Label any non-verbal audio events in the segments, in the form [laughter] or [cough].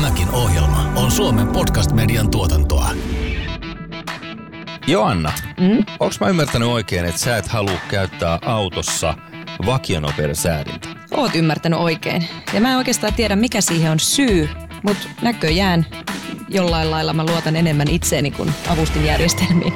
Tämäkin ohjelma on Suomen podcast-median tuotantoa. Joanna, mm? onko mä ymmärtänyt oikein, että sä et halua käyttää autossa vakionopeuden säädintä? Oot ymmärtänyt oikein. Ja mä en oikeastaan tiedä, mikä siihen on syy, mutta näköjään jollain lailla mä luotan enemmän itseeni kuin avustinjärjestelmiin.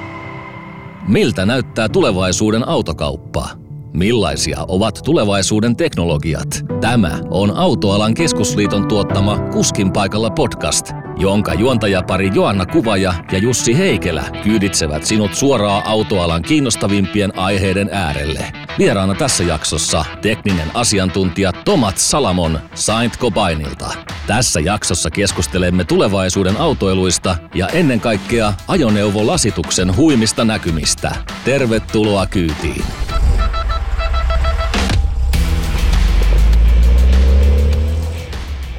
Miltä näyttää tulevaisuuden autokauppa? Millaisia ovat tulevaisuuden teknologiat? Tämä on Autoalan keskusliiton tuottama Kuskin paikalla podcast, jonka juontajapari Joanna Kuvaja ja Jussi Heikelä kyyditsevät sinut suoraan autoalan kiinnostavimpien aiheiden äärelle. Vieraana tässä jaksossa tekninen asiantuntija Tomat Salamon Saint Cobainilta. Tässä jaksossa keskustelemme tulevaisuuden autoiluista ja ennen kaikkea ajoneuvolasituksen huimista näkymistä. Tervetuloa kyytiin!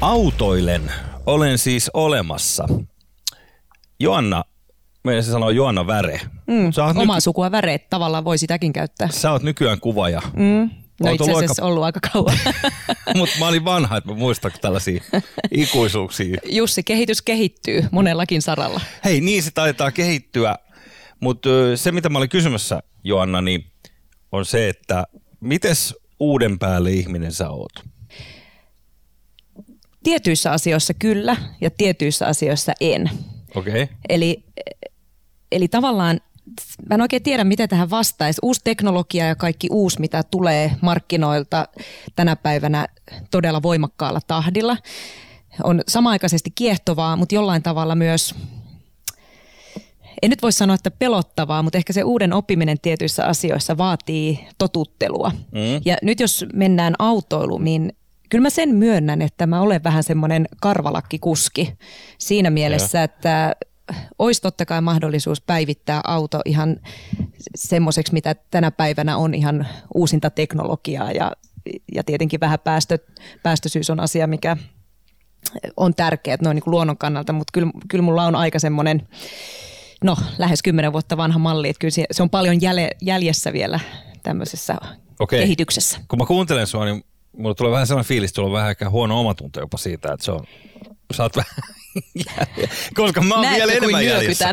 Autoilen olen siis olemassa. Joanna, meidän se sanoo Joanna Väre. Mm, omaa nyky- sukua väreet tavallaan voi sitäkin käyttää. Sä oot nykyään kuvaja. Mm. No itse asiassa aika... ollut aika kauan. [laughs] Mutta mä olin vanha, että mä muistan tällaisia [laughs] ikuisuuksia. Jussi, kehitys kehittyy monellakin saralla. Hei, niin se taitaa kehittyä. Mutta se, mitä mä olin kysymässä, Joanna, niin on se, että mites uuden päälle ihminen sä oot? Tietyissä asioissa kyllä ja tietyissä asioissa en. Okay. Eli, eli tavallaan mä en oikein tiedä, miten tähän vastaisi. Uusi teknologia ja kaikki uusi, mitä tulee markkinoilta tänä päivänä todella voimakkaalla tahdilla, on samaaikaisesti kiehtovaa, mutta jollain tavalla myös en nyt voi sanoa, että pelottavaa, mutta ehkä se uuden oppiminen tietyissä asioissa vaatii totuttelua. Mm. Ja nyt jos mennään autoiluun, niin kyllä mä sen myönnän, että mä olen vähän semmoinen karvalakkikuski siinä mielessä, ja. että olisi totta kai mahdollisuus päivittää auto ihan semmoiseksi, mitä tänä päivänä on ihan uusinta teknologiaa ja, ja tietenkin vähän päästö, päästöisyys on asia, mikä on tärkeä noin niin kuin luonnon kannalta, mutta kyllä, kyllä mulla on aika semmoinen, no lähes kymmenen vuotta vanha malli, että kyllä se, on paljon jälje, jäljessä vielä tämmöisessä Okei. kehityksessä. Kun mä kuuntelen sua, niin mulla tulee vähän sellainen fiilis, että on vähän ehkä huono omatunto jopa siitä, että se on, sä oot vähän koska mä oon Näette, vielä enemmän jäljessä.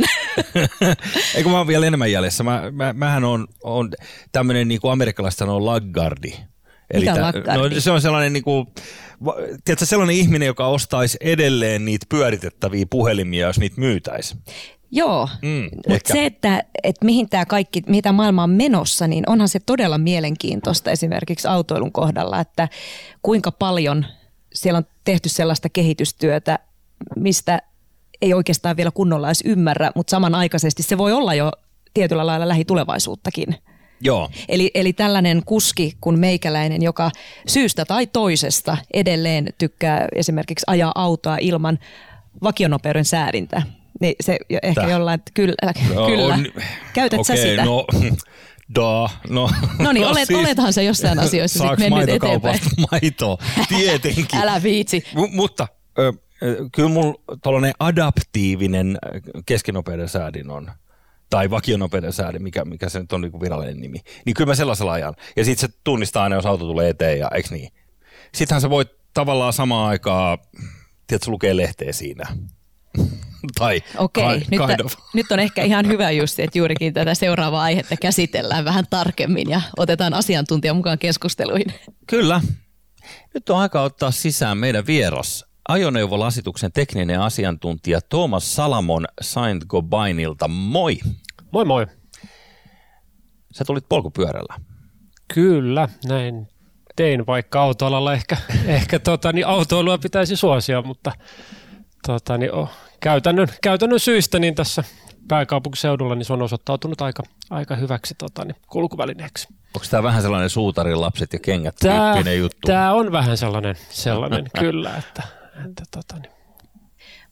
[laughs] Eikö mä oon vielä enemmän jäljessä. Mä, mä, mähän on, on tämmöinen niin kuin amerikkalaiset sanoo laggardi. Eli Mitä ta, no, se on sellainen, niin kuin, tiedätkö, sellainen ihminen, joka ostaisi edelleen niitä pyöritettäviä puhelimia, jos niitä myytäisi. Joo, mm, mutta se, että, että mihin tämä kaikki, mitä maailma on menossa, niin onhan se todella mielenkiintoista esimerkiksi autoilun kohdalla, että kuinka paljon siellä on tehty sellaista kehitystyötä, mistä ei oikeastaan vielä kunnolla edes ymmärrä, mutta samanaikaisesti se voi olla jo tietyllä lailla lähitulevaisuuttakin. Joo. Eli, eli tällainen kuski kuin meikäläinen, joka syystä tai toisesta edelleen tykkää esimerkiksi ajaa autoa ilman vakionopeuden säädintä. Niin se ehkä Täh. jollain, että kyllä, [laughs] no, kyllä. On, käytät okay, sä sitä? No, [laughs] Da, no, no niin, [laughs] olet, siis, olethan se jossain asioissa sit mennyt eteenpäin. maitoa? Tietenkin. Älä viitsi. M- mutta ö, kyllä mulla tällainen adaptiivinen keskinopeuden säädin on tai vakionopeuden säädin, mikä, mikä se nyt on niin virallinen nimi, niin kyllä mä sellaisella ajan. Ja sitten se tunnistaa aina, jos auto tulee eteen, ja eikö niin? Sittenhän se voi tavallaan samaan aikaan, tiedätkö, lukee lehteä siinä. Tai Okei, kind, nyt, kind of. nyt on ehkä ihan hyvä just, että juurikin tätä seuraavaa aihetta käsitellään vähän tarkemmin ja otetaan asiantuntija mukaan keskusteluihin. Kyllä. Nyt on aika ottaa sisään meidän vieras ajoneuvolasituksen tekninen asiantuntija Thomas Salamon Saint Gobainilta. Moi! Moi moi! Sä tulit polkupyörällä. Kyllä, näin tein, vaikka autoalalla ehkä, [laughs] ehkä tota, niin autoilua pitäisi suosia, mutta tota, niin, oh, käytännön, käytännön syistä niin tässä pääkaupunkiseudulla niin se on osoittautunut aika, aika hyväksi tota, niin, kulkuvälineeksi. Onko tämä vähän sellainen suutarin lapset ja kengät tää, juttu? Tämä on vähän sellainen, sellainen [laughs] kyllä, että, että tota, niin.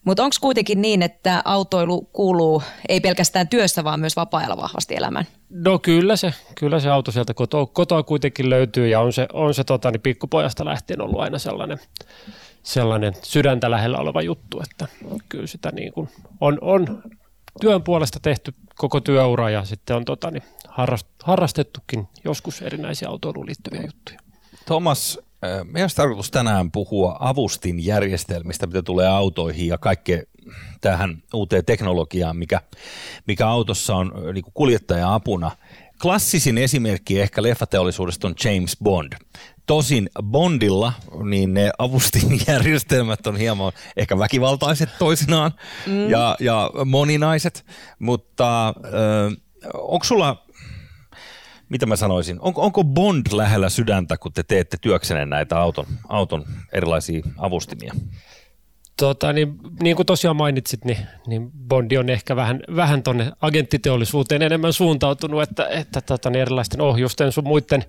Mutta onko kuitenkin niin, että autoilu kuuluu ei pelkästään työssä, vaan myös vapaa-ajalla vahvasti elämään? No kyllä se, kyllä se auto sieltä kotoa, kotoa kuitenkin löytyy ja on se, on se tota, niin pikkupojasta lähtien ollut aina sellainen, sellainen sydäntä lähellä oleva juttu, että kyllä sitä niin kuin on, on työn puolesta tehty koko työura ja sitten on tota, niin harrast, harrastettukin joskus erinäisiä autoiluun liittyviä juttuja. Thomas, meidän olisi tarkoitus tänään puhua avustinjärjestelmistä, mitä tulee autoihin ja kaikkeen tähän uuteen teknologiaan, mikä, mikä autossa on niin kuljettaja apuna. Klassisin esimerkki ehkä leffateollisuudesta on James Bond. Tosin Bondilla niin ne avustinjärjestelmät on hieman ehkä väkivaltaiset toisinaan mm. ja, ja moninaiset, mutta äh, onko sulla mitä mä sanoisin, onko, onko Bond lähellä sydäntä, kun te teette työksenne näitä auton, auton erilaisia avustimia? Tota, niin, niin kuin tosiaan mainitsit, niin, niin Bondi on ehkä vähän, vähän tuonne agenttiteollisuuteen enemmän suuntautunut, että, että tota, niin erilaisten ohjusten sun muiden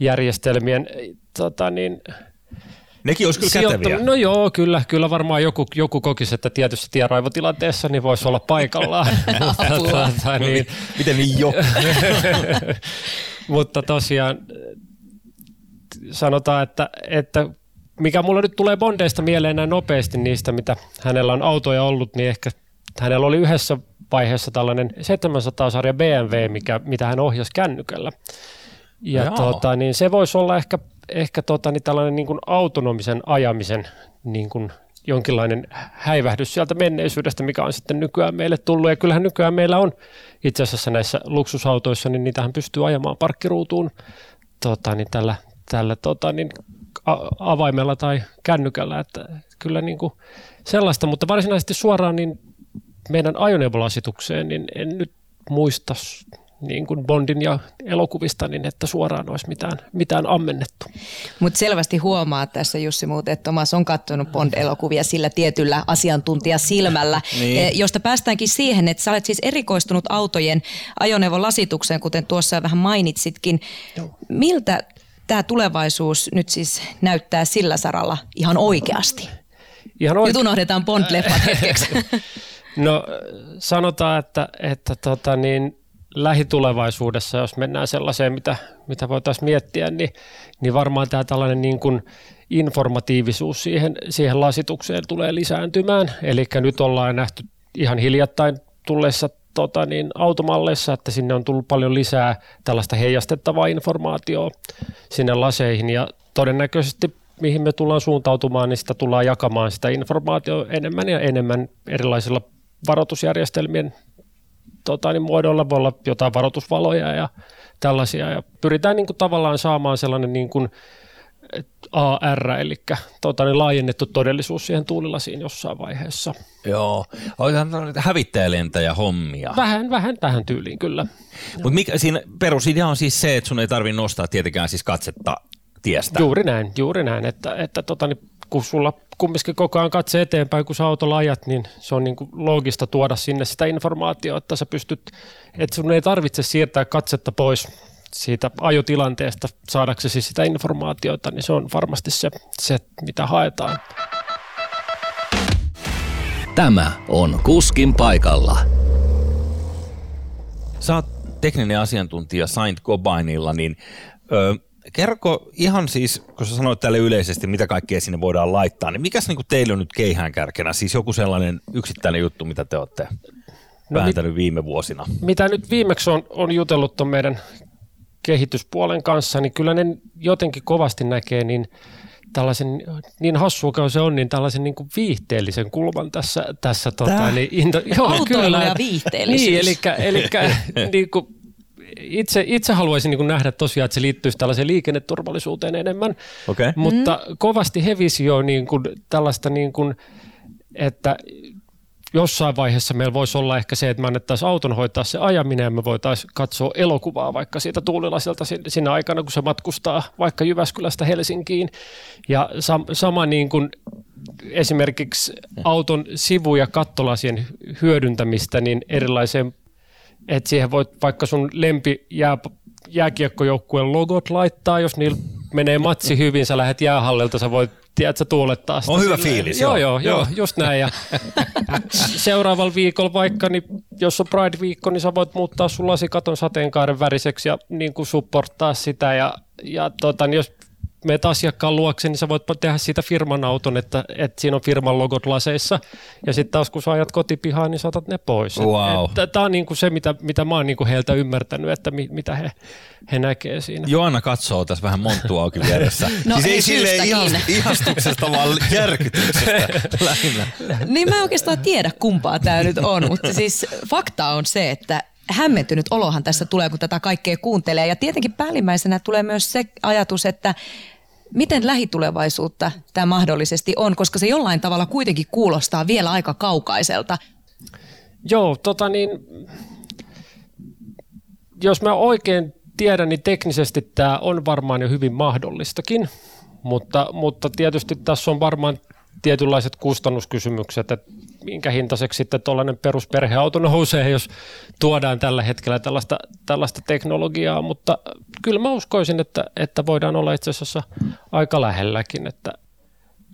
järjestelmien tota, niin, Nekin olisi kyllä käteviä. No joo, kyllä, kyllä varmaan joku, joku kokisi, että tietyssä tienraivotilanteessa niin voisi olla paikallaan. [laughs] [laughs] tota, niin. Miten niin jo? [laughs] Mutta tosiaan sanotaan, että, että mikä mulla nyt tulee Bondeista mieleen näin nopeasti niistä, mitä hänellä on autoja ollut, niin ehkä hänellä oli yhdessä vaiheessa tällainen 700-sarja BMW, mikä, mitä hän ohjasi kännykällä. Ja tota, niin se voisi olla ehkä, ehkä tota, niin tällainen niin kuin autonomisen ajamisen niin kuin jonkinlainen häivähdys sieltä menneisyydestä, mikä on sitten nykyään meille tullut. Ja kyllähän nykyään meillä on itse asiassa näissä luksusautoissa, niin niitähän pystyy ajamaan parkkiruutuun tota, niin tällä, tällä tota, niin avaimella tai kännykällä. Että kyllä niin kuin sellaista, mutta varsinaisesti suoraan niin meidän ajoneuvolasitukseen, niin en nyt muista niin kuin Bondin ja elokuvista, niin että suoraan olisi mitään, mitään ammennettu. Mutta selvästi huomaa tässä Jussi muuten, että Tomas on katsonut Bond-elokuvia sillä tietyllä asiantuntijasilmällä, [laughs] niin. Eh, josta päästäänkin siihen, että sä olet siis erikoistunut autojen ajoneuvolasitukseen, kuten tuossa vähän mainitsitkin. Joo. Miltä tämä tulevaisuus nyt siis näyttää sillä saralla ihan oikeasti? Ihan oike- Nyt unohdetaan Bond-leffat hetkeksi. [laughs] No sanotaan, että, että tota niin, lähitulevaisuudessa, jos mennään sellaiseen, mitä, mitä voitaisiin miettiä, niin, niin varmaan tämä tällainen niin kuin informatiivisuus siihen, siihen lasitukseen tulee lisääntymään. Eli nyt ollaan nähty ihan hiljattain tulleissa tota niin, automalleissa, että sinne on tullut paljon lisää tällaista heijastettavaa informaatiota sinne laseihin. Ja todennäköisesti mihin me tullaan suuntautumaan, niin sitä tullaan jakamaan sitä informaatiota enemmän ja enemmän erilaisilla varoitusjärjestelmien tota, niin muodolla, voi olla jotain varoitusvaloja ja tällaisia. Ja pyritään niin kuin, tavallaan saamaan sellainen niin kuin, AR, eli tota, niin laajennettu todellisuus siihen tuulilasiin jossain vaiheessa. Joo, oikeastaan hävittäjälentäjä hommia. Vähän, vähän tähän tyyliin kyllä. Mutta mikä siinä perusidea on siis se, että sun ei tarvitse nostaa tietenkään siis katsetta tiestä. Juuri näin, juuri näin, että, että tota, niin kun sulla kumminkin koko ajan katse eteenpäin, kun sä autolla ajat, niin se on niin kuin loogista tuoda sinne sitä informaatiota, että sä pystyt, että sun ei tarvitse siirtää katsetta pois siitä ajotilanteesta saadaksesi sitä informaatiota, niin se on varmasti se, se mitä haetaan. Tämä on Kuskin paikalla. Sä oot tekninen asiantuntija Saint Cobainilla, niin ö, kerro ihan siis, kun sä sanoit tälle yleisesti, mitä kaikkea sinne voidaan laittaa, niin mikäs niinku teillä on nyt keihään kärkenä? Siis joku sellainen yksittäinen juttu, mitä te olette no mit, viime vuosina? Mitä nyt viimeksi on, on jutellut tuon meidän kehityspuolen kanssa, niin kyllä ne jotenkin kovasti näkee niin tällaisen, niin hassua kuin se on, niin tällaisen niin kuin viihteellisen kulman tässä. tässä tota, niin, into, [laughs] joo, kyllä, ja viihteellisyys. Niin, eli, eli [laughs] niin kuin, itse, itse haluaisin niin nähdä tosiaan, että se liittyisi tällaiseen liikenneturvallisuuteen enemmän, okay. mutta mm. kovasti he visio niin kuin tällaista, niin kuin, että jossain vaiheessa meillä voisi olla ehkä se, että me annettaisiin auton hoitaa se ajaminen ja me voitaisiin katsoa elokuvaa vaikka siitä tuulilasilta siinä aikana, kun se matkustaa vaikka Jyväskylästä Helsinkiin. Ja sam- sama niin kuin esimerkiksi auton sivu- ja kattolasien hyödyntämistä niin erilaiseen, että siihen voit vaikka sun lempi jää, jääkiekkojoukkueen logot laittaa, jos niillä menee matsi hyvin, sä lähdet jäähallilta, sä voit tiedätkö, tuulettaa sitä. On hyvä silleen. fiilis. Joo, joo, joo, just näin. Ja [laughs] seuraavalla viikolla vaikka, niin jos on Pride-viikko, niin sä voit muuttaa sun lasikaton sateenkaaren väriseksi ja niin kuin supporttaa sitä. Ja, ja tota, niin jos meet asiakkaan luokse, niin sä voit tehdä siitä firman auton, että, että siinä on firman logot laseissa. Ja sitten taas kun sä ajat kotipihaan, niin saatat ne pois. Wow. Tämä on niin kuin se, mitä, mitä mä oon niin kuin heiltä ymmärtänyt, että mi, mitä he, he näkee siinä. Joanna katsoo tässä vähän monttu auki vieressä. [laughs] No siis ei ihas- ihastuksesta, vaan järkytyksestä [laughs] lähinnä. Niin mä en oikeastaan tiedä kumpaa tämä nyt on, mutta siis fakta on se, että hämmentynyt olohan tässä tulee, kun tätä kaikkea kuuntelee. Ja tietenkin päällimmäisenä tulee myös se ajatus, että miten lähitulevaisuutta tämä mahdollisesti on, koska se jollain tavalla kuitenkin kuulostaa vielä aika kaukaiselta. Joo, tota niin, jos mä oikein tiedän, niin teknisesti tämä on varmaan jo hyvin mahdollistakin, mutta, mutta tietysti tässä on varmaan tietynlaiset kustannuskysymykset, että minkä hintaiseksi sitten tuollainen perusperheauto nousee, jos tuodaan tällä hetkellä tällaista, tällaista teknologiaa, mutta kyllä mä uskoisin, että, että voidaan olla itse asiassa aika lähelläkin, että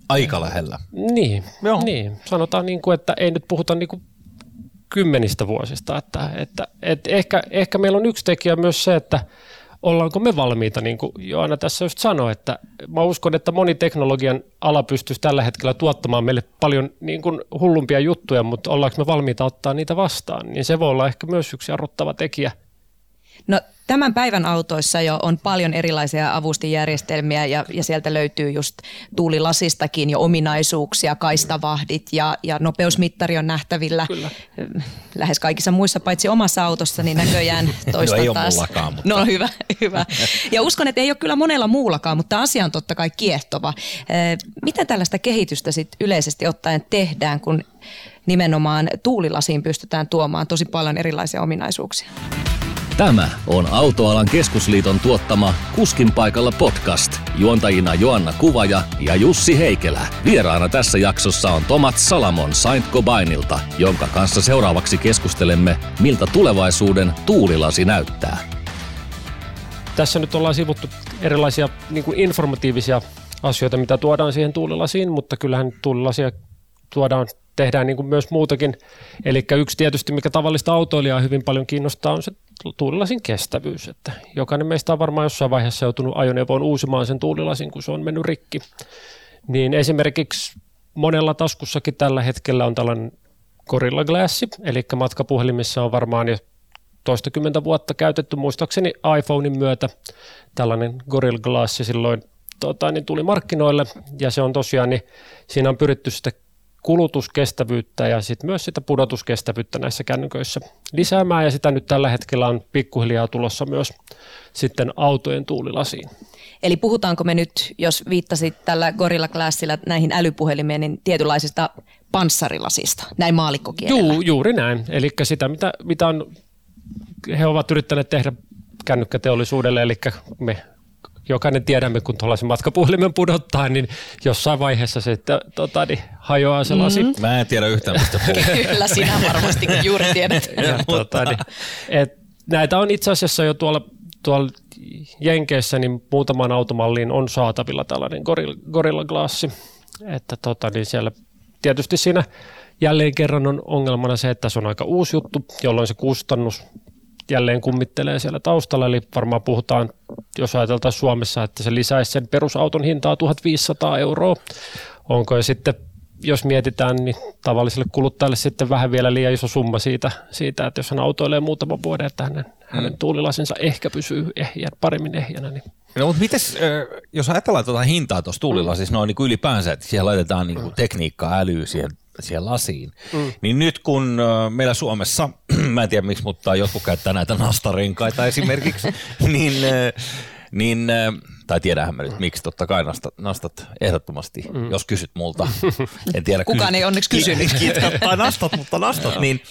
Aika lähellä. niin, Joo. niin. sanotaan niin kuin, että ei nyt puhuta niin kuin kymmenistä vuosista, että, että, että ehkä, ehkä meillä on yksi tekijä myös se, että ollaanko me valmiita, niin kuin Joana tässä just sanoi, että mä uskon, että moni teknologian ala pystyisi tällä hetkellä tuottamaan meille paljon niin kuin hullumpia juttuja, mutta ollaanko me valmiita ottaa niitä vastaan, niin se voi olla ehkä myös yksi jarruttava tekijä. No tämän päivän autoissa jo on paljon erilaisia avustinjärjestelmiä ja, ja sieltä löytyy just tuulilasistakin jo ominaisuuksia, kaistavahdit ja, ja nopeusmittari on nähtävillä Kyllä. lähes kaikissa muissa, paitsi omassa autossa, niin näköjään toista [laughs] No ei ole taas. mullakaan, mutta- No hyvä, hyvä. Ja uskon, että ei ole kyllä monella muullakaan, mutta asia on totta kai kiehtova. Eh, Miten tällaista kehitystä sit yleisesti ottaen tehdään, kun nimenomaan tuulilasiin pystytään tuomaan tosi paljon erilaisia ominaisuuksia? Tämä on Autoalan keskusliiton tuottama Kuskin paikalla podcast. Juontajina Joanna Kuvaja ja Jussi Heikelä. Vieraana tässä jaksossa on Tomat Salamon Saint Cobainilta, jonka kanssa seuraavaksi keskustelemme, miltä tulevaisuuden tuulilasi näyttää. Tässä nyt ollaan sivuttu erilaisia niin kuin informatiivisia asioita, mitä tuodaan siihen tuulilasiin, mutta kyllähän tuulilasia tuodaan, tehdään niin kuin myös muutakin. Eli yksi tietysti, mikä tavallista autoilijaa hyvin paljon kiinnostaa, on se tuulilasin kestävyys. Että jokainen meistä on varmaan jossain vaiheessa joutunut ajoneuvoon uusimaan sen tuulilasin, kun se on mennyt rikki. Niin esimerkiksi monella taskussakin tällä hetkellä on tällainen Gorilla Glass, eli matkapuhelimissa on varmaan jo toistakymmentä vuotta käytetty, muistaakseni iPhonein myötä tällainen Gorilla Glass silloin tota, niin tuli markkinoille ja se on tosiaan, niin siinä on pyritty sitä kulutuskestävyyttä ja sitten myös sitä pudotuskestävyyttä näissä kännyköissä lisäämään ja sitä nyt tällä hetkellä on pikkuhiljaa tulossa myös sitten autojen tuulilasiin. Eli puhutaanko me nyt, jos viittasit tällä Gorilla Glassilla näihin älypuhelimeen, niin tietynlaisista panssarilasista, näin maalikkokielellä? Juu, juuri näin. Eli sitä, mitä, mitä on, he ovat yrittäneet tehdä kännykkäteollisuudelle, eli me jokainen tiedämme, kun tuollaisen matkapuhelimen pudottaa, niin jossain vaiheessa se että, tota, niin, hajoaa se lasi. Mm-hmm. Mä en tiedä yhtään, mistä. [laughs] Kyllä sinä varmasti juuri tiedät. [laughs] Ja, tota, niin, et, näitä on itse asiassa jo tuolla, tuolla Jenkeissä, niin muutamaan automalliin on saatavilla tällainen Gorilla, Gorilla Glassi. Että tota, niin siellä tietysti siinä jälleen kerran on ongelmana se, että se on aika uusi juttu, jolloin se kustannus jälleen kummittelee siellä taustalla, eli varmaan puhutaan, jos ajateltaisiin Suomessa, että se lisäisi sen perusauton hintaa 1500 euroa. Onko ja sitten, jos mietitään, niin tavalliselle kuluttajalle sitten vähän vielä liian iso summa siitä, siitä että jos hän autoilee muutaman vuoden, että hänen, hänen tuulilasinsa ehkä pysyy ehjän, paremmin ehjänä, niin No mutta mites, jos ajatellaan tuota hintaa tuossa tuulilasissa noin niin kuin ylipäänsä, että siellä laitetaan niin kuin tekniikkaa, älyä siihen, siihen lasiin, mm. niin nyt kun meillä Suomessa, [clears throat] mä en tiedä miksi, mutta jotkut käyttää näitä nastarenkaita esimerkiksi, [laughs] niin, niin tai tiedähän mä nyt miksi, totta kai nastat, nastat ehdottomasti, mm. jos kysyt multa. [laughs] En tiedä. Kukaan ei onneksi kysynyt. [laughs] Kitkat tai nastat, mutta nastat. niin,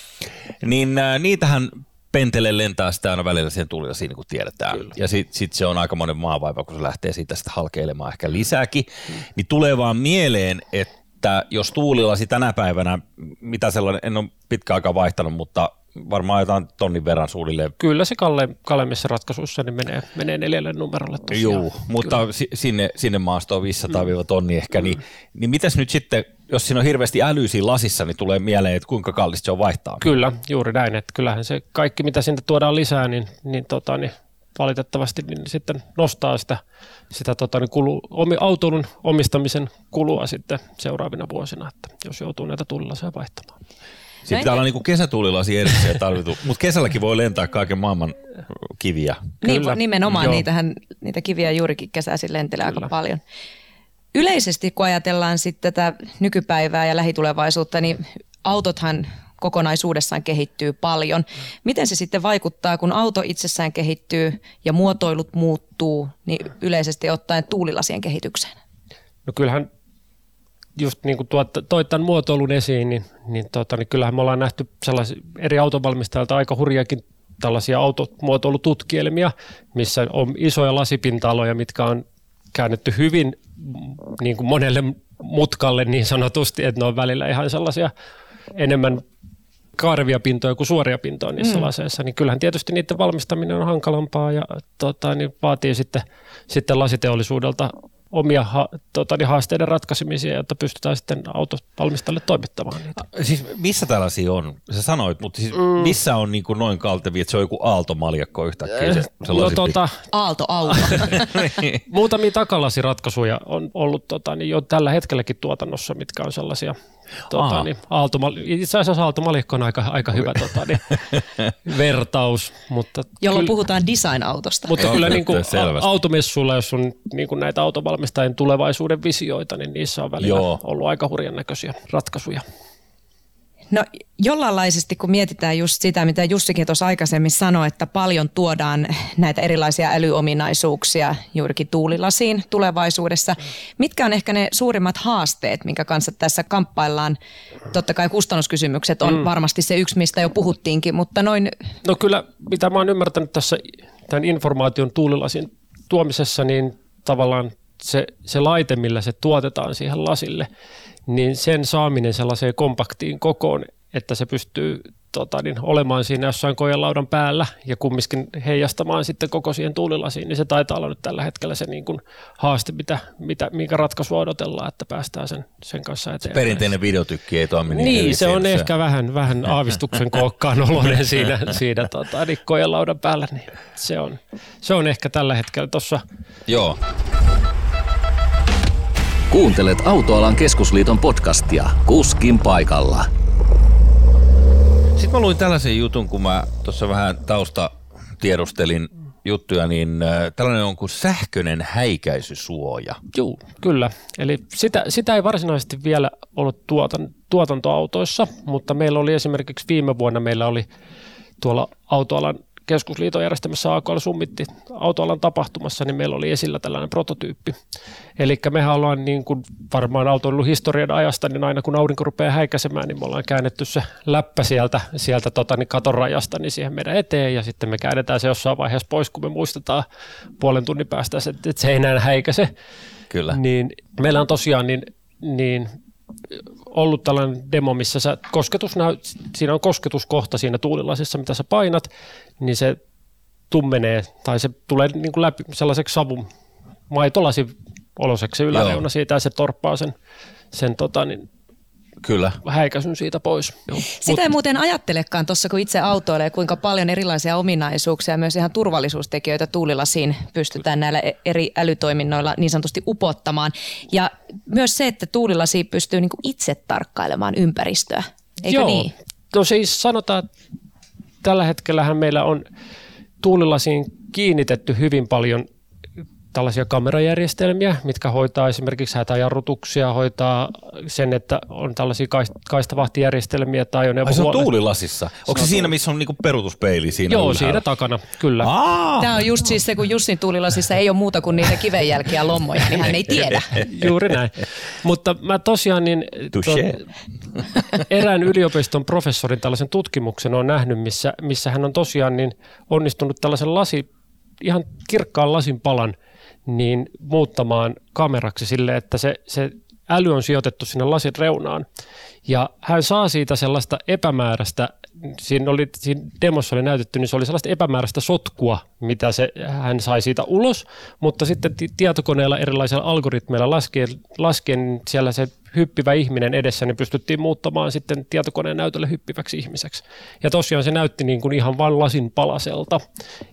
niin äh, niitähän pentele lentää sitä aina välillä siihen tulilasiin, niin kuin tiedetään. Kyllä. Ja sitten sit se on aikamoinen maavaiva, kun se lähtee siitä sitten halkeilemaan ehkä lisääkin. Mm. Niin tulee vaan mieleen, että jos tuulilasi tänä päivänä, mitä sellainen, en ole pitkä aikaa vaihtanut, mutta varmaan jotain tonnin verran suunnilleen. kyllä se kalle, kalemmissa ratkaisuissa niin menee, menee neljälle numerolle tosiaan. Joo, mutta si- sinne, sinne maastoon 500 mm. tonni ehkä, niin, niin mitäs nyt sitten, jos siinä on hirveästi älyä siinä lasissa, niin tulee mieleen, että kuinka kallista se on vaihtaa. Kyllä, juuri näin. Että kyllähän se kaikki, mitä sinne tuodaan lisää, niin, niin, tota, niin valitettavasti niin sitten nostaa sitä, sitä tota, niin kulu, omi, autoilun omistamisen kulua sitten seuraavina vuosina, että jos joutuu näitä tullilaseja vaihtamaan. Sitten pitää olla niinku kesätuulilasi erikseen tarvitu, mutta kesälläkin voi lentää kaiken maailman kiviä. Niin, Kyllä. nimenomaan Joo. niitähän, niitä kiviä juurikin kesäisin lentelee aika paljon. Yleisesti kun ajatellaan sitten tätä nykypäivää ja lähitulevaisuutta, niin autothan kokonaisuudessaan kehittyy paljon. Miten se sitten vaikuttaa, kun auto itsessään kehittyy ja muotoilut muuttuu, niin yleisesti ottaen tuulilasien kehitykseen? No kyllähän just niin kuin tuot, toit tämän muotoilun esiin, niin, niin, tota, niin kyllähän me ollaan nähty eri autovalmistajilta aika hurjakin tällaisia automuotoilututkielmia, missä on isoja lasipinta-aloja, mitkä on käännetty hyvin niin kuin monelle mutkalle niin sanotusti, että ne on välillä ihan sellaisia enemmän kaarevia pintoja kuin suoria pintoja niissä mm. laseissa, niin kyllähän tietysti niiden valmistaminen on hankalampaa ja tota, niin vaatii sitten, sitten lasiteollisuudelta omia ha, tota, niin haasteiden ratkaisemisia, jotta pystytään sitten autovalmistajille toimittamaan niitä. Siis missä tällaisia on? Sä sanoit, mutta siis mm. missä on niinku noin kaltevi, että se on joku aaltomaljakko yhtäkkiä? Se, No sellaiset- tota, Aalto, [laughs] auto. muutamia takalasiratkaisuja on ollut tota, niin jo tällä hetkelläkin tuotannossa, mitkä on sellaisia tota, niin, aaltomal- itse asiassa aaltomalikko on aika, aika hyvä tota, niin, [laughs] vertaus, mutta jolloin kyllä- puhutaan design-autosta. Mutta kyllä niin kuin automessuilla, jos on niin kuin näitä autovalmistajien tulevaisuuden visioita, niin niissä on välillä Joo. ollut aika hurjan näköisiä ratkaisuja. No jollainlaisesti, kun mietitään just sitä, mitä Jussikin tuossa aikaisemmin sanoi, että paljon tuodaan näitä erilaisia älyominaisuuksia juurikin tuulilasiin tulevaisuudessa. Mitkä on ehkä ne suurimmat haasteet, minkä kanssa tässä kamppaillaan? Totta kai kustannuskysymykset on mm. varmasti se yksi, mistä jo puhuttiinkin, mutta noin No kyllä, mitä mä oon ymmärtänyt tässä tämän informaation tuulilasin tuomisessa, niin tavallaan se, se laite, millä se tuotetaan siihen lasille, niin sen saaminen sellaiseen kompaktiin kokoon, että se pystyy tota, niin, olemaan siinä jossain kojelaudan päällä ja kumminkin heijastamaan sitten koko siihen tuulilasiin, niin se taitaa olla nyt tällä hetkellä se niin kuin haaste, mitä, mitä, minkä ratkaisua odotellaan, että päästään sen, sen kanssa eteenpäin. Perinteinen videotykki ei toimi niin Niin, se on siinä. ehkä vähän, vähän [laughs] aavistuksen kookkaan oloinen siinä, siinä tota, nikkojen laudan päällä, niin se on, se on ehkä tällä hetkellä tuossa Joo. Kuuntelet Autoalan keskusliiton podcastia Kuskin paikalla. Sitten mä luin tällaisen jutun, kun mä tuossa vähän tausta tiedustelin juttuja, niin äh, tällainen on kuin sähköinen häikäisysuoja. Juu, kyllä. Eli sitä, sitä ei varsinaisesti vielä ollut tuotan, tuotantoautoissa, mutta meillä oli esimerkiksi viime vuonna meillä oli tuolla autoalan keskusliiton järjestämässä AKL Summitti autoalan tapahtumassa, niin meillä oli esillä tällainen prototyyppi. Eli mehän ollaan niin kuin varmaan autoilun historian ajasta, niin aina kun aurinko rupeaa häikäisemään, niin me ollaan käännetty se läppä sieltä, sieltä tota, niin katon rajasta niin siihen meidän eteen ja sitten me käännetään se jossain vaiheessa pois, kun me muistetaan puolen tunnin päästä, että se ei enää häikäise. Kyllä. Niin meillä on tosiaan niin, niin ollut tällainen demo, missä sä kosketus näy, siinä on kosketuskohta siinä tuulilasissa, mitä sä painat, niin se tummenee tai se tulee niin kuin läpi sellaiseksi savun maitolasi oloseksi yläreuna Joo. siitä ja se torppaa sen, sen tota, niin, Kyllä. häikäisyn siitä pois. Joo. Sitä ei muuten ajattelekaan tuossa, kun itse autoilee, kuinka paljon erilaisia ominaisuuksia ja myös ihan turvallisuustekijöitä tuulilasiin pystytään näillä e- eri älytoiminnoilla niin sanotusti upottamaan. Ja myös se, että tuulilasi pystyy niin itse tarkkailemaan ympäristöä, eikö Joo. niin? No siis sanotaan, että tällä hetkellähän meillä on tuulilasiin kiinnitetty hyvin paljon tällaisia kamerajärjestelmiä, mitkä hoitaa esimerkiksi hätäjarrutuksia, hoitaa sen, että on tällaisia kaist- kaistavahtijärjestelmiä tai ajoneuvo Ai se on tuulilasissa. Onko se on siinä, missä on niinku peruutuspeili siinä Joo, ylhäällä? siinä takana, kyllä. Aa, Tämä on just siis se, kun Jussin tuulilasissa ei ole muuta kuin niitä kivenjälkiä lommoja, niin hän ei [laughs] tiedä. Juuri näin. Mutta mä tosiaan niin Touché. erään yliopiston professorin tällaisen tutkimuksen on nähnyt, missä, missä hän on tosiaan niin onnistunut tällaisen lasi, ihan kirkkaan lasin palan niin muuttamaan kameraksi sille, että se, se äly on sijoitettu sinne lasin reunaan. Ja hän saa siitä sellaista epämääräistä, siinä, oli, siinä demossa oli näytetty, niin se oli sellaista epämääräistä sotkua, mitä se, hän sai siitä ulos, mutta sitten ti- tietokoneella erilaisilla algoritmeilla laskien, laskien siellä se hyppivä ihminen edessä, niin pystyttiin muuttamaan sitten tietokoneen näytölle hyppiväksi ihmiseksi. Ja tosiaan se näytti niin kuin ihan vain lasin palaselta.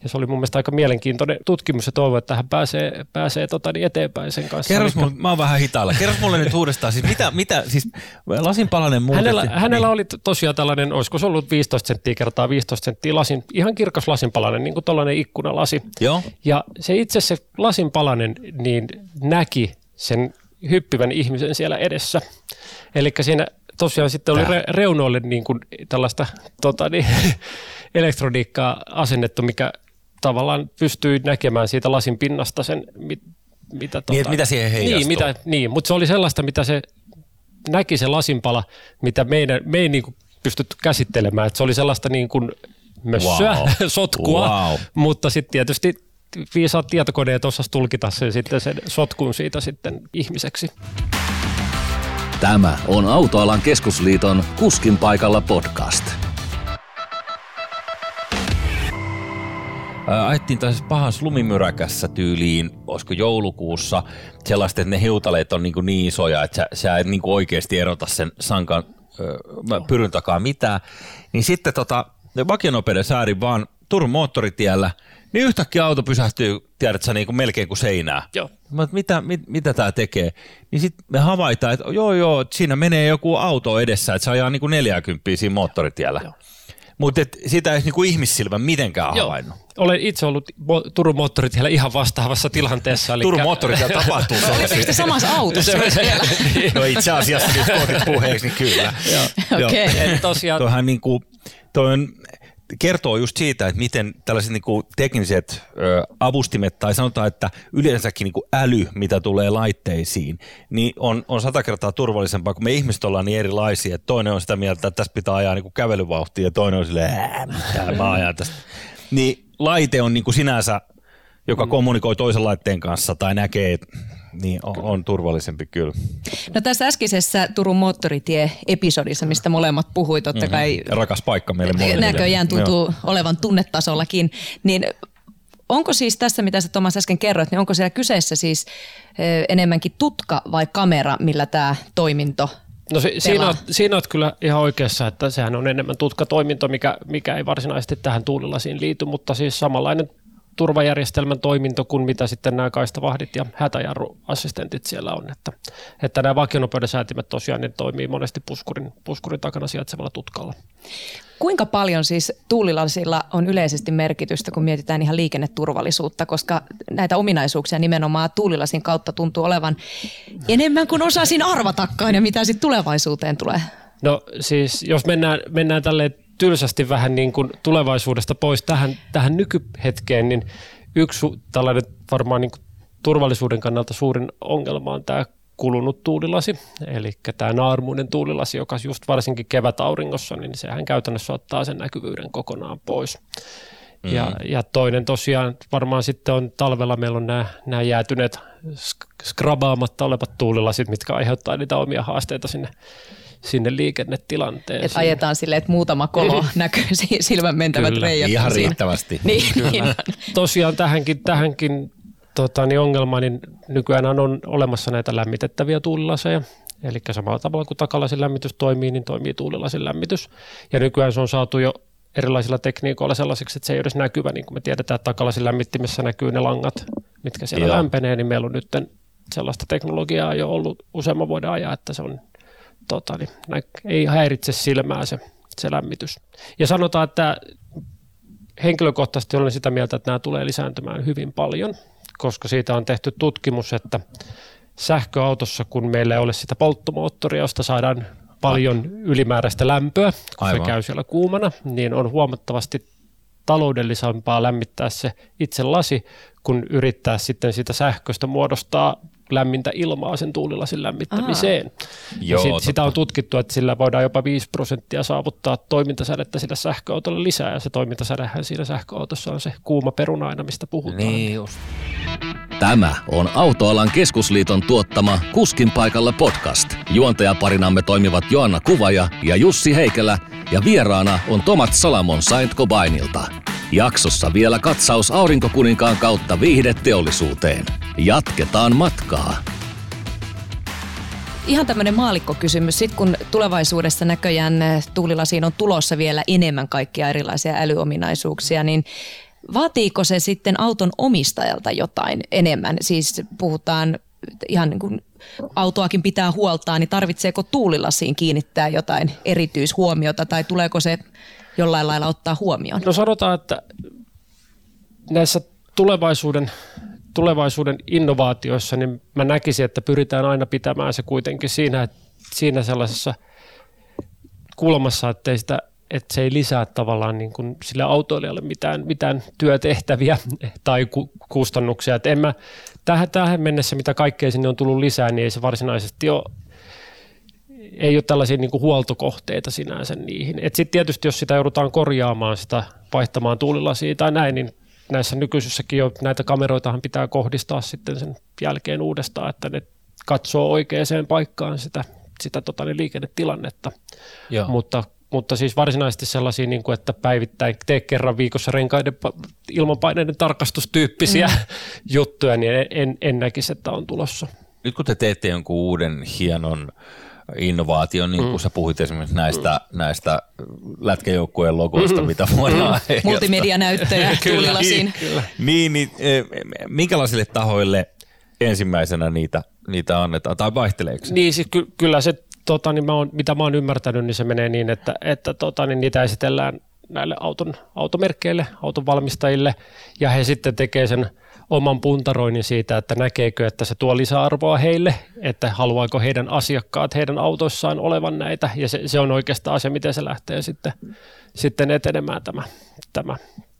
Ja se oli mun mielestä aika mielenkiintoinen tutkimus ja toivon, että hän pääsee, pääsee tota, niin eteenpäin sen kanssa. Kerros mulle, mä oon vähän hitaalla. Kerros mulle nyt uudestaan, siis mitä, mitä siis lasin palanen muutettiin? Hänellä, hänellä oli tosiaan tällainen, olisiko se ollut 15 senttiä kertaa 15 senttiä lasin, ihan kirkas lasinpalanen, niin kuin tällainen ikkunalasi. Joo. Ja se itse se lasinpalanen niin näki sen hyppivän ihmisen siellä edessä. Eli siinä tosiaan sitten oli re- reunoille niin kuin tällaista tota, niin, [laughs] elektroniikkaa asennettu, mikä tavallaan pystyi näkemään siitä lasin pinnasta sen, mit, mitä, tota, niin, mitä siihen heijastuu. Niin, mitä, niin, mutta se oli sellaista, mitä se näki se lasinpala, mitä meidän, me ei niin kuin pystytty käsittelemään. Että se oli sellaista niin kuin mössöä, wow. [laughs] sotkua, wow. mutta sitten tietysti viisaat tietokoneet osas tulkita sen sitten sen sotkun siitä sitten ihmiseksi. Tämä on Autoalan keskusliiton Kuskin paikalla podcast. Ajettiin taas pahan lumimyräkässä tyyliin, olisiko joulukuussa, sellaista, että ne hiutaleet on niin, kuin niin isoja, että sä, sä et niin kuin oikeasti erota sen sankan äh, pyryn takaa mitään. Niin sitten tota, vakionopeuden säärin vaan Turun moottoritiellä – niin yhtäkkiä auto pysähtyy, tiedätkö, niin kuin melkein kuin seinää. Joo. Mä, mitä, mit, mitä tämä tekee? Niin sitten me havaitaan, että joo joo, siinä menee joku auto edessä, että se ajaa niin kuin 40 siinä moottoritiellä. Mutta sitä ei niin kuin ihmissilmä mitenkään Joo. havainnut. Olen itse ollut Turun moottoritiellä ihan vastaavassa tilanteessa. Eli... Turun moottoritiellä tapahtuu sellaisia. se samassa autossa [laughs] No itse asiassa, jos otit puheeksi, niin kyllä. Okei. Okay. Tosiaan... Toihan niin kuin, toi on kertoo just siitä, että miten tällaiset niin kuin tekniset ö, avustimet, tai sanotaan, että yleensäkin niin kuin äly, mitä tulee laitteisiin, niin on, on sata kertaa turvallisempaa, kun me ihmiset ollaan niin erilaisia. Että toinen on sitä mieltä, että tässä pitää ajaa niin kuin kävelyvauhtia, ja toinen on silleen, mitä mä ajan tästä. Niin laite on niin kuin sinänsä, joka kommunikoi toisen laitteen kanssa tai näkee, niin on, on turvallisempi kyllä. No tässä äskeisessä Turun moottoritie-episodissa, mistä molemmat puhui, totta mm-hmm. kai... Rakas paikka meille molemmille. Näköjään tuntuu Joo. olevan tunnetasollakin. Niin onko siis tässä, mitä sä Tomas äsken kerroit, niin onko siellä kyseessä siis enemmänkin tutka vai kamera, millä tämä toiminto No si- siinä, on, siinä olet kyllä ihan oikeassa, että sehän on enemmän tutkatoiminto, mikä, mikä ei varsinaisesti tähän tuulilasiin liity, mutta siis samanlainen turvajärjestelmän toiminto kuin mitä sitten nämä kaistavahdit ja hätäjarruassistentit siellä on. Että, että nämä vakionopeuden säätimet tosiaan ne toimii monesti puskurin, puskurin takana sijaitsevalla tutkalla. Kuinka paljon siis tuulilasilla on yleisesti merkitystä, kun mietitään ihan liikenneturvallisuutta, koska näitä ominaisuuksia nimenomaan tuulilasin kautta tuntuu olevan enemmän kuin osasin arvatakaan ja mitä sitten tulevaisuuteen tulee? No siis jos mennään, mennään tälleen tylsästi vähän niin kuin tulevaisuudesta pois tähän, tähän nykyhetkeen, niin yksi tällainen varmaan niin kuin turvallisuuden kannalta suurin ongelma on tämä kulunut tuulilasi, eli tämä naarmuinen tuulilasi, joka just varsinkin kevätauringossa, niin sehän käytännössä ottaa sen näkyvyyden kokonaan pois. Mm. Ja, ja toinen tosiaan varmaan sitten on talvella meillä on nämä, nämä jäätyneet skrabaamatta olevat tuulilasit, mitkä aiheuttaa niitä omia haasteita sinne sinne liikennetilanteeseen. Että ajetaan silleen, että muutama kolo näkyy silmän mentävät Kyllä, reijät. ihan siinä. riittävästi. niin, Kyllä. Niin Tosiaan tähänkin, tähänkin tota, niin ongelma, niin nykyään on olemassa näitä lämmitettäviä tuulilaseja. Eli samalla tavalla kuin takalasin lämmitys toimii, niin toimii tuulilasin lämmitys. Ja nykyään se on saatu jo erilaisilla tekniikoilla sellaisiksi, että se ei edes näkyvä. Niin kuin me tiedetään, että takalasin lämmittimessä näkyy ne langat, mitkä siellä Joo. lämpenee, niin meillä on nyt sellaista teknologiaa jo ollut useamman vuoden ajan, että se on tota, niin, ei häiritse silmää se, se lämmitys. Ja sanotaan, että henkilökohtaisesti olen sitä mieltä, että nämä tulee lisääntymään hyvin paljon, koska siitä on tehty tutkimus, että sähköautossa, kun meillä ei ole sitä polttomoottoria, josta saadaan paljon ylimääräistä lämpöä, kun Aivan. se käy siellä kuumana, niin on huomattavasti taloudellisempaa lämmittää se itse lasi, kun yrittää sitten sitä sähköstä muodostaa lämmintä ilmaa sen tuulilasin lämmittämiseen. Joo, sit, sitä on tutkittu, että sillä voidaan jopa 5 prosenttia saavuttaa toimintasädettä sillä sähköautolla lisää, ja se toimintasädehän siinä sähköautossa on se kuuma perunaina, mistä puhutaan. Niin just. Tämä on Autoalan keskusliiton tuottama Kuskin paikalla podcast. Juontajaparinamme toimivat Joanna Kuvaja ja Jussi Heikelä, ja vieraana on Tomat Salamon Saint Cobainilta. Jaksossa vielä katsaus aurinkokuninkaan kautta viihdeteollisuuteen. Jatketaan matkaa. ihan tämmöinen maalikkokysymys. Sitten kun tulevaisuudessa näköjään tuulilasiin on tulossa vielä enemmän kaikkia erilaisia älyominaisuuksia, niin vaatiiko se sitten auton omistajalta jotain enemmän? Siis puhutaan ihan niin kuin autoakin pitää huoltaa, niin tarvitseeko tuulilasiin kiinnittää jotain erityishuomiota tai tuleeko se jollain lailla ottaa huomioon? No sanotaan, että näissä tulevaisuuden, tulevaisuuden innovaatioissa, niin mä näkisin, että pyritään aina pitämään se kuitenkin siinä, siinä sellaisessa kulmassa, että, sitä, että se ei lisää tavallaan niin kuin sille autoilijalle mitään, mitään työtehtäviä tai ku, kustannuksia. Että en mä, tähän, tähän mennessä, mitä kaikkea sinne on tullut lisää, niin ei se varsinaisesti ole ei ole tällaisia niin kuin huoltokohteita sinänsä niihin. Sitten tietysti, jos sitä joudutaan korjaamaan, sitä vaihtamaan tuulilasia tai näin, niin näissä nykyisissäkin jo näitä kameroitahan pitää kohdistaa sitten sen jälkeen uudestaan, että ne katsoo oikeaan paikkaan sitä, sitä tota, niin liikennetilannetta. Joo. Mutta, mutta siis varsinaisesti sellaisia, niin kuin, että päivittäin tee kerran viikossa renkaiden ilmanpaineiden tarkastustyyppisiä mm. [laughs] juttuja, niin en, en näkisi, että on tulossa. Nyt kun te teette jonkun uuden hienon innovaation, niin kuin mm. sä puhuit esimerkiksi näistä, mm. näistä lätkäjoukkueen logoista, mm. mitä voidaan mm. Multimedianäyttöjä [laughs] tuulilasiin. Niin, niin e, minkälaisille tahoille ensimmäisenä niitä, niitä annetaan, tai vaihteleeko se? Niin, siis ky- kyllä se, tota, niin mä oon, mitä mä oon ymmärtänyt, niin se menee niin, että, että tota, niin niitä esitellään näille auton, automerkeille, auton valmistajille, ja he sitten tekee sen – oman puntaroinnin siitä, että näkeekö, että se tuo lisäarvoa heille, että haluaako heidän asiakkaat heidän autoissaan olevan näitä, ja se, se on oikeastaan asia, miten se lähtee sitten, sitten etenemään tämä, tämä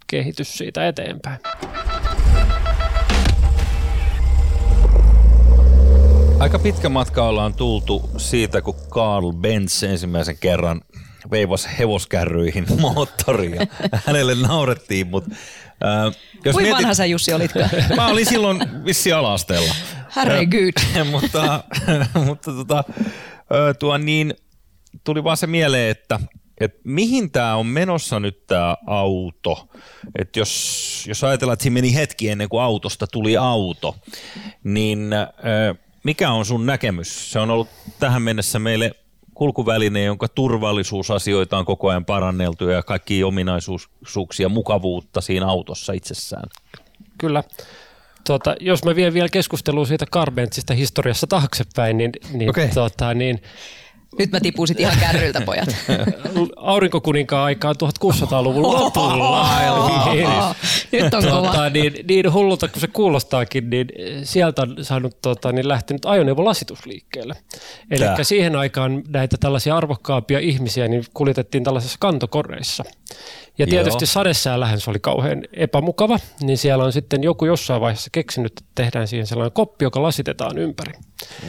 kehitys siitä eteenpäin. Aika pitkä matka ollaan tultu siitä, kun Carl Benz ensimmäisen kerran veivasi hevoskärryihin [laughs] moottoria. Hänelle naurettiin, mutta Äh, jos Kuinka mietit... vanha sä Jussi olitkaan? [laughs] Mä olin silloin vissi alasteella. Herregud. [laughs] mutta mutta tota, tuo niin, tuli vaan se mieleen, että että mihin tämä on menossa nyt tämä auto. Että jos, jos ajatellaan, että siinä meni hetki ennen kuin autosta tuli auto, niin mikä on sun näkemys? Se on ollut tähän mennessä meille kulkuväline, jonka turvallisuusasioita on koko ajan paranneltu ja kaikki ominaisuuksia, mukavuutta siinä autossa itsessään. Kyllä. Tuota, jos mä vien vielä keskustelua siitä Carbentsista historiassa taaksepäin, niin, niin, okay. tuota, niin nyt mä tipun sit ihan kärryltä, [laughs] pojat. Aurinkokuninkaan aikaan 1600-luvun lopulla. Nyt on tuota, kova. Niin, niin hullulta kuin se kuulostaakin, niin sieltä on saanut, tuota, niin lähtenyt ajoneuvolasitus liikkeelle. Eli siihen aikaan näitä tällaisia arvokkaampia ihmisiä niin kuljetettiin tällaisissa kantokoreissa. Ja tietysti sadesäällähän se oli kauhean epämukava, niin siellä on sitten joku jossain vaiheessa keksinyt, että tehdään siihen sellainen koppi, joka lasitetaan ympäri.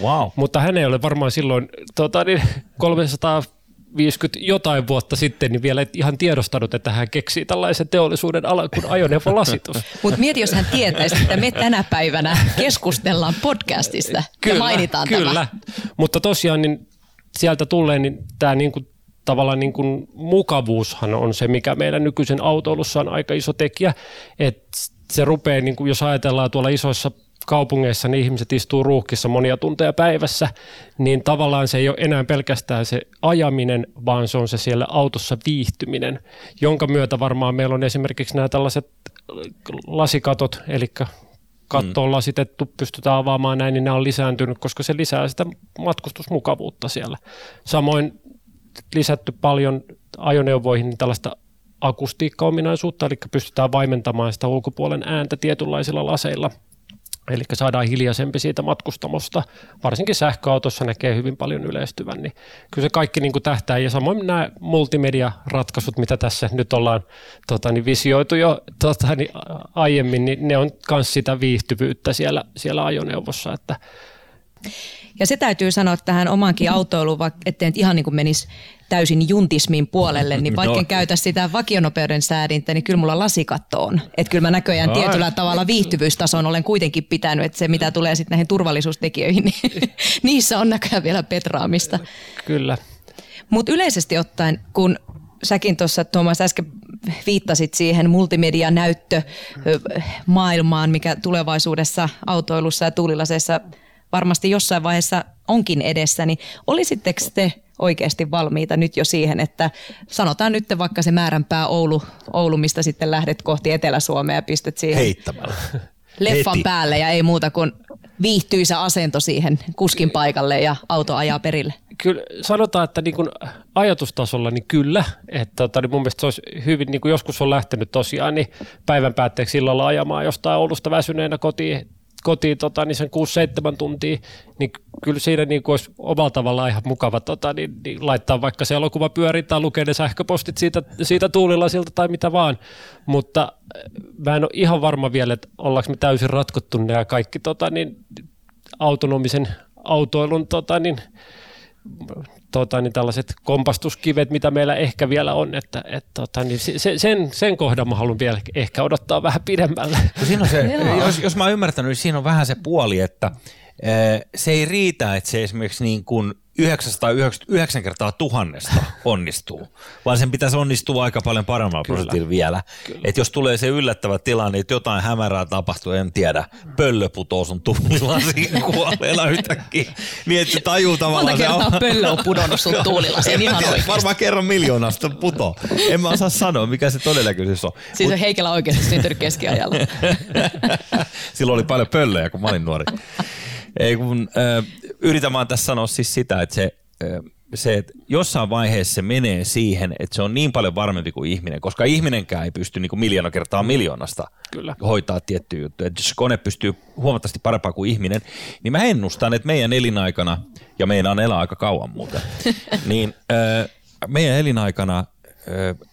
Wow. Mutta hän ei ole varmaan silloin tota, niin [laughs] 350 jotain vuotta sitten niin vielä ihan tiedostanut, että hän keksii tällaisen teollisuuden alan kuin ajoneuvolasitus. [laughs] Mutta mieti, jos hän tietäisi, että me tänä päivänä keskustellaan podcastista kyllä, ja mainitaan Kyllä, tämä. mutta tosiaan niin sieltä tulee niin tämä niin kuin tavallaan niin kuin mukavuushan on se, mikä meidän nykyisen autoilussa on aika iso tekijä, että se rupeaa, niin kuin jos ajatellaan tuolla isoissa kaupungeissa, niin ihmiset istuu ruuhkissa monia tunteja päivässä, niin tavallaan se ei ole enää pelkästään se ajaminen, vaan se on se siellä autossa viihtyminen, jonka myötä varmaan meillä on esimerkiksi nämä tällaiset lasikatot, eli katto on lasitettu, pystytään avaamaan näin, niin nämä on lisääntynyt, koska se lisää sitä matkustusmukavuutta siellä. Samoin lisätty paljon ajoneuvoihin tällaista akustiikkaominaisuutta, eli pystytään vaimentamaan sitä ulkopuolen ääntä tietynlaisilla laseilla. Eli saadaan hiljaisempi siitä matkustamosta. Varsinkin sähköautossa näkee hyvin paljon yleistyvän. Niin kyllä se kaikki niin kuin tähtää. Ja samoin nämä multimedia-ratkaisut, mitä tässä nyt ollaan tota, niin visioitu jo tota, niin aiemmin, niin ne on myös sitä viihtyvyyttä siellä, siellä ajoneuvossa. Että ja se täytyy sanoa tähän omaankin autoiluun, ettei nyt ihan niin kuin menisi täysin juntismin puolelle, niin [laughs] vaikka no. käytä sitä vakionopeuden säädintä, niin kyllä mulla lasikatto on. Että kyllä mä näköjään Ai. tietyllä tavalla viihtyvyystason olen kuitenkin pitänyt, että se mitä tulee sitten näihin turvallisuustekijöihin, niin [laughs] niissä on näköjään vielä petraamista. Kyllä. Mutta yleisesti ottaen, kun säkin tuossa Tuomas äsken viittasit siihen multimedianäyttö maailmaan, mikä tulevaisuudessa autoilussa ja tuulilaseissa varmasti jossain vaiheessa onkin edessä, niin olisitteko te oikeasti valmiita nyt jo siihen, että sanotaan nyt vaikka se määränpää Oulu, Oulu mistä sitten lähdet kohti Etelä-Suomea ja pistät siihen Heittämällä. leffan Heti. päälle ja ei muuta kuin viihtyisä asento siihen kuskin paikalle ja auto ajaa perille. Kyllä sanotaan, että niin kuin ajatustasolla niin kyllä, että tota, niin mun mielestä se olisi hyvin, niin kuin joskus on lähtenyt tosiaan, niin päivän päätteeksi illalla ajamaan jostain Oulusta väsyneenä kotiin, kotiin tota, niin sen 6-7 tuntia, niin kyllä siinä niin olisi omalla tavallaan ihan mukava tota, niin, niin laittaa vaikka se elokuva pyörii tai lukea ne sähköpostit siitä, siitä tuulilasilta tai mitä vaan, mutta äh, mä en ole ihan varma vielä, että ollaanko me täysin ratkottu ja kaikki tota, niin, autonomisen autoilun tota, niin, tota, niin tällaiset kompastuskivet, mitä meillä ehkä vielä on, että et, tota, niin se, sen, sen kohdan mä haluan vielä ehkä odottaa vähän pidemmälle. No siinä on se, [laughs] jos, jos mä oon ymmärtänyt, niin siinä on vähän se puoli, että eh, se ei riitä, että se esimerkiksi niin kuin 999 kertaa tuhannesta onnistuu, vaan sen pitäisi onnistua aika paljon paremmalla prosentilla vielä. Että jos tulee se yllättävä tilanne, että jotain hämärää tapahtuu, en tiedä, pöllö putoo sun tuulilasiin [laughs] kuolleena yhtäkkiä, niin että se tajuu tavallaan. Monta se kertaa au- pöllö on pudonnut sun [laughs] tuulilasiin ihan tiedä, oikeasti. Varmaan kerran miljoonasta puto. En mä osaa sanoa, mikä se todennäköisyys on. Siis on Heikelä oikeasti syntynyt keskiajalla. [laughs] Silloin oli paljon pöllöjä, kun mä olin nuori. Ei, kun, äh, yritän vaan tässä sanoa siis sitä, että se, se, että jossain vaiheessa se menee siihen, että se on niin paljon varmempi kuin ihminen, koska ihminenkään ei pysty niin kuin miljoona kertaa miljoonasta Kyllä. hoitaa tiettyjä juttuja. Että jos kone pystyy huomattavasti parempaa kuin ihminen, niin mä ennustan, että meidän elinaikana, ja meidän elää aika kauan muuten, [laughs] niin äh, meidän elinaikana äh,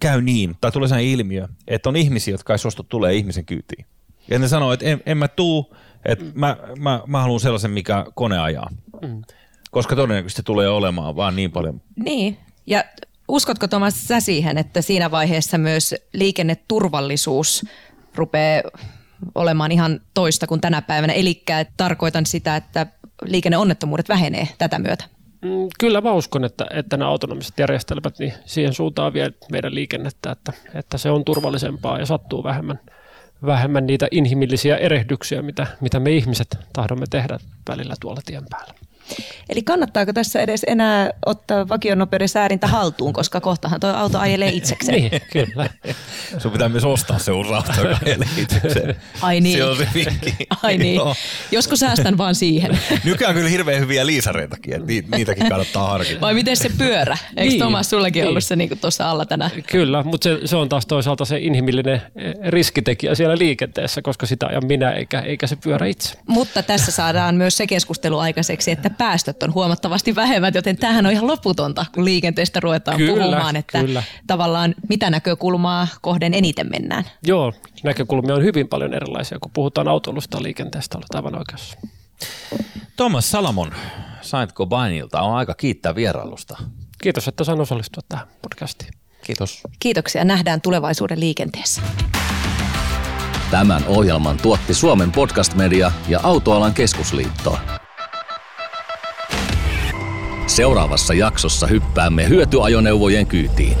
käy niin, tai tulee sellainen ilmiö, että on ihmisiä, jotka ei suostu tulee ihmisen kyytiin. Ja ne sanoo, että en, en mä tuu, että mä, mä, mä haluan sellaisen, mikä kone ajaa. Mm. Koska todennäköisesti tulee olemaan vaan niin paljon. Niin, ja uskotko Tomas sä siihen, että siinä vaiheessa myös liikenneturvallisuus rupeaa olemaan ihan toista kuin tänä päivänä? Eli tarkoitan sitä, että liikenneonnettomuudet vähenee tätä myötä. Mm, Kyllä mä uskon, että, että nämä autonomiset järjestelmät niin siihen suuntaan vie meidän liikennettä, että, että se on turvallisempaa ja sattuu vähemmän, vähemmän niitä inhimillisiä erehdyksiä, mitä, mitä me ihmiset tahdomme tehdä välillä tuolla tien päällä. Eli kannattaako tässä edes enää ottaa vakionopeuden säärintä haltuun, koska kohtahan tuo auto ajelee itsekseen. Niin, kyllä. Sun pitää myös ostaa se uusi auto, joka ajelee itsekseen. Ai niin. Se on se vinkki. Ai niin. Joo. Josko säästän vaan siihen. Nykyään on kyllä hirveän hyviä liisareitakin, että ni- niitäkin kannattaa harkita. Vai miten se pyörä? Eikö Niin. Tomas sullakin Niin. ollut se niin tuossa alla tänään? Kyllä, mutta se, se on taas toisaalta se inhimillinen eh, riskitekijä siellä liikenteessä, koska sitä ajan minä eikä, eikä se pyörä itse. Mutta tässä saadaan myös se keskustelu aikaiseksi, että päästöt on huomattavasti vähemmät, joten tämähän on ihan loputonta, kun liikenteestä ruvetaan Kyllä, puhumaan, että kyllä. tavallaan mitä näkökulmaa kohden eniten mennään. Joo, näkökulmia on hyvin paljon erilaisia, kun puhutaan autoilusta liikenteestä, olet aivan oikeassa. Thomas Salamon, saitko Bainilta? On aika kiittää vierailusta. Kiitos, että sain osallistua tähän podcastiin. Kiitos. Kiitoksia, nähdään tulevaisuuden liikenteessä. Tämän ohjelman tuotti Suomen podcast-media ja Autoalan keskusliitto. Seuraavassa jaksossa hyppäämme hyötyajoneuvojen kyytiin.